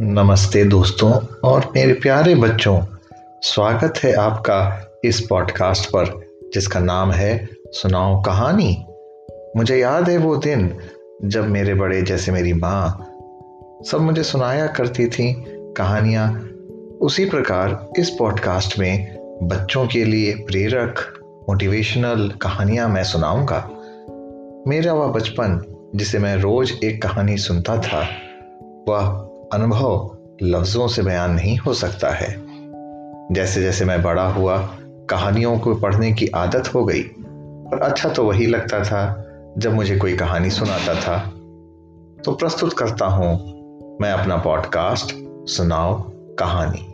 नमस्ते दोस्तों और मेरे प्यारे बच्चों, स्वागत है आपका इस पॉडकास्ट पर, जिसका नाम है सुनाओ कहानी। मुझे याद है वो दिन जब मेरे बड़े जैसे मेरी माँ सब मुझे सुनाया करती थी कहानियाँ। उसी प्रकार इस पॉडकास्ट में बच्चों के लिए प्रेरक मोटिवेशनल कहानियाँ मैं सुनाऊँगा। मेरा वह बचपन जिसे मैं रोज एक कहानी सुनता था वह अनुभव लफ्जों से बयान नहीं हो सकता है। जैसे जैसे मैं बड़ा हुआ, कहानियों को पढ़ने की आदत हो गई, और अच्छा तो वही लगता था जब मुझे कोई कहानी सुनाता था। तो प्रस्तुत करता हूँ, मैं अपना पॉडकास्ट, सुनाओ कहानी।